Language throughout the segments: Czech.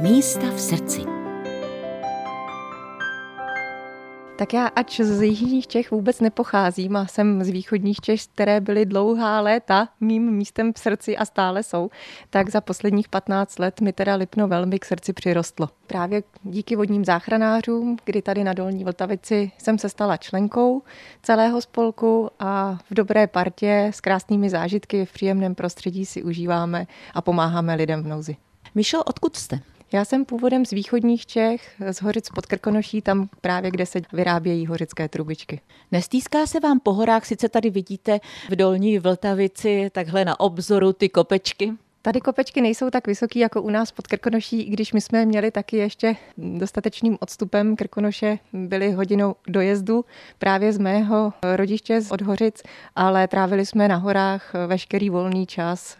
Místa v srdci. Tak já ač z jižních Čech vůbec nepocházím a jsem z východních Čech, které byly dlouhá léta mým místem v srdci a stále jsou, tak za posledních 15 let mi teda Lipno velmi k srdci přirostlo. Právě díky vodním záchranářům, kdy tady na Dolní Vltavici jsem se stala členkou celého spolku a v dobré partě s krásnými zážitky v příjemném prostředí si užíváme a pomáháme lidem v nouzi. Mišo, odkud jste? Já jsem původem z východních Čech, z Hořic pod Krkonoší, tam právě, kde se vyrábějí hořické trubičky. Nestýská se vám po horách, sice tady vidíte v dolní Vltavici, takhle na obzoru ty kopečky? Tady kopečky nejsou tak vysoký jako u nás pod Krkonoší, i když my jsme měli taky ještě dostatečným odstupem Krkonoše, byli hodinou dojezdu právě z mého rodiště z Odhořic, ale trávili jsme na horách veškerý volný čas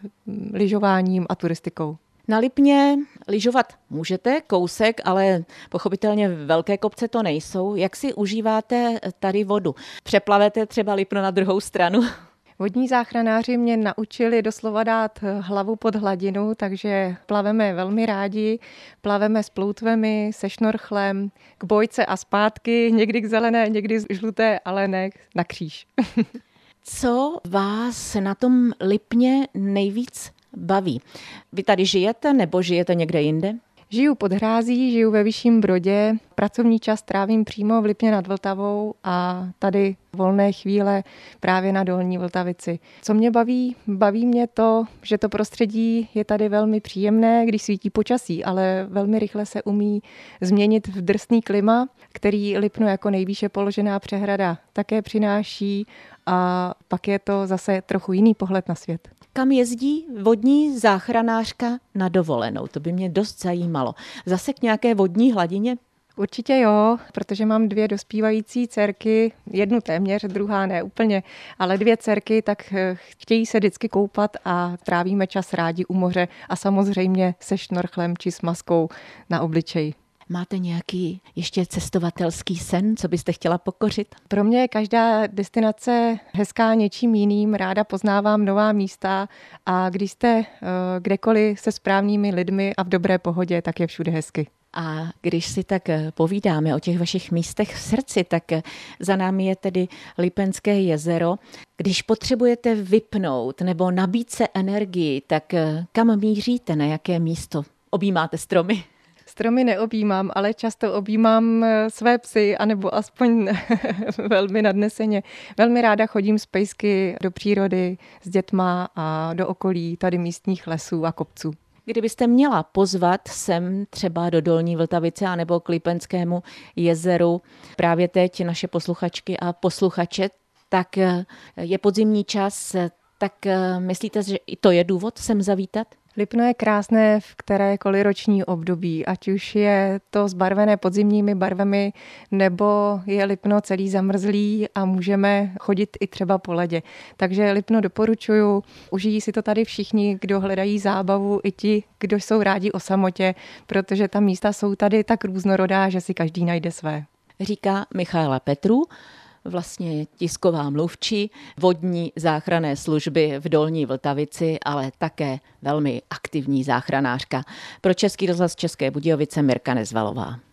lyžováním a turistikou. Na Lipně lyžovat můžete, kousek, ale pochopitelně velké kopce to nejsou. Jak si užíváte tady vodu? Přeplavete třeba Lipno na druhou stranu? Vodní záchranáři mě naučili doslova dát hlavu pod hladinu, takže plaveme velmi rádi. Plaveme s ploutvemi, se šnorchlem, k bojce a zpátky, někdy k zelené, někdy žluté, ale ne na kříž. Co vás na tom Lipně nejvíc baví. Vy tady žijete nebo žijete někde jinde? Žiju pod Hrází, žiju ve Vyšším Brodě, pracovní čas trávím přímo v Lipně nad Vltavou a tady volné chvíle právě na Dolní Vltavici. Co mě baví? Baví mě to, že to prostředí je tady velmi příjemné, když svítí počasí, ale velmi rychle se umí změnit v drsný klima, který Lipno jako nejvýše položená přehrada také přináší a pak je to zase trochu jiný pohled na svět kam jezdí vodní záchranářka na dovolenou. To by mě dost zajímalo. Zase k nějaké vodní hladině? Určitě jo, protože mám dvě dospívající dcerky, jednu téměř, druhá ne úplně, ale dvě dcerky, tak eh, chtějí se vždycky koupat a trávíme čas rádi u moře a samozřejmě se šnorchlem či s maskou na obličeji. Máte nějaký ještě cestovatelský sen, co byste chtěla pokořit? Pro mě je každá destinace hezká něčím jiným. Ráda poznávám nová místa a když jste eh, kdekoliv se správnými lidmi a v dobré pohodě, tak je všude hezky. A když si tak eh, povídáme o těch vašich místech v srdci, tak eh, za námi je tedy Lipenské jezero. Když potřebujete vypnout nebo nabít se energii, tak kam míříte, na jaké místo? Objímáte stromy? Stromy neobjímám, ale často objímám eh, své psy, anebo aspoň velmi nadneseně. Velmi ráda chodím z pejsky do přírody s dětma a do okolí tady místních lesů a kopců. Kdybyste měla pozvat sem třeba do Dolní Vltavice anebo k Lipenskému jezeru právě teď naše posluchačky a posluchače, tak eh, je podzimní čas, tak eh, myslíte, že i to je důvod sem zavítat? Lipno je krásné v kterékoliv roční období, ať už je to zbarvené podzimními barvami, nebo je Lipno celý zamrzlý a můžeme chodit i třeba po ledě. Takže Lipno doporučuju, užijí si to tady všichni, kdo hledají zábavu, i ti, kdo jsou rádi o samotě, protože ta místa jsou tady tak různorodá, že si každý najde své. Říká Michaela Petru, vlastně tisková mluvčí vodní záchranné služby v Dolní Vltavici, ale také velmi aktivní záchranářka. Pro Český rozhlas České Budějovice Mirka Nezvalová.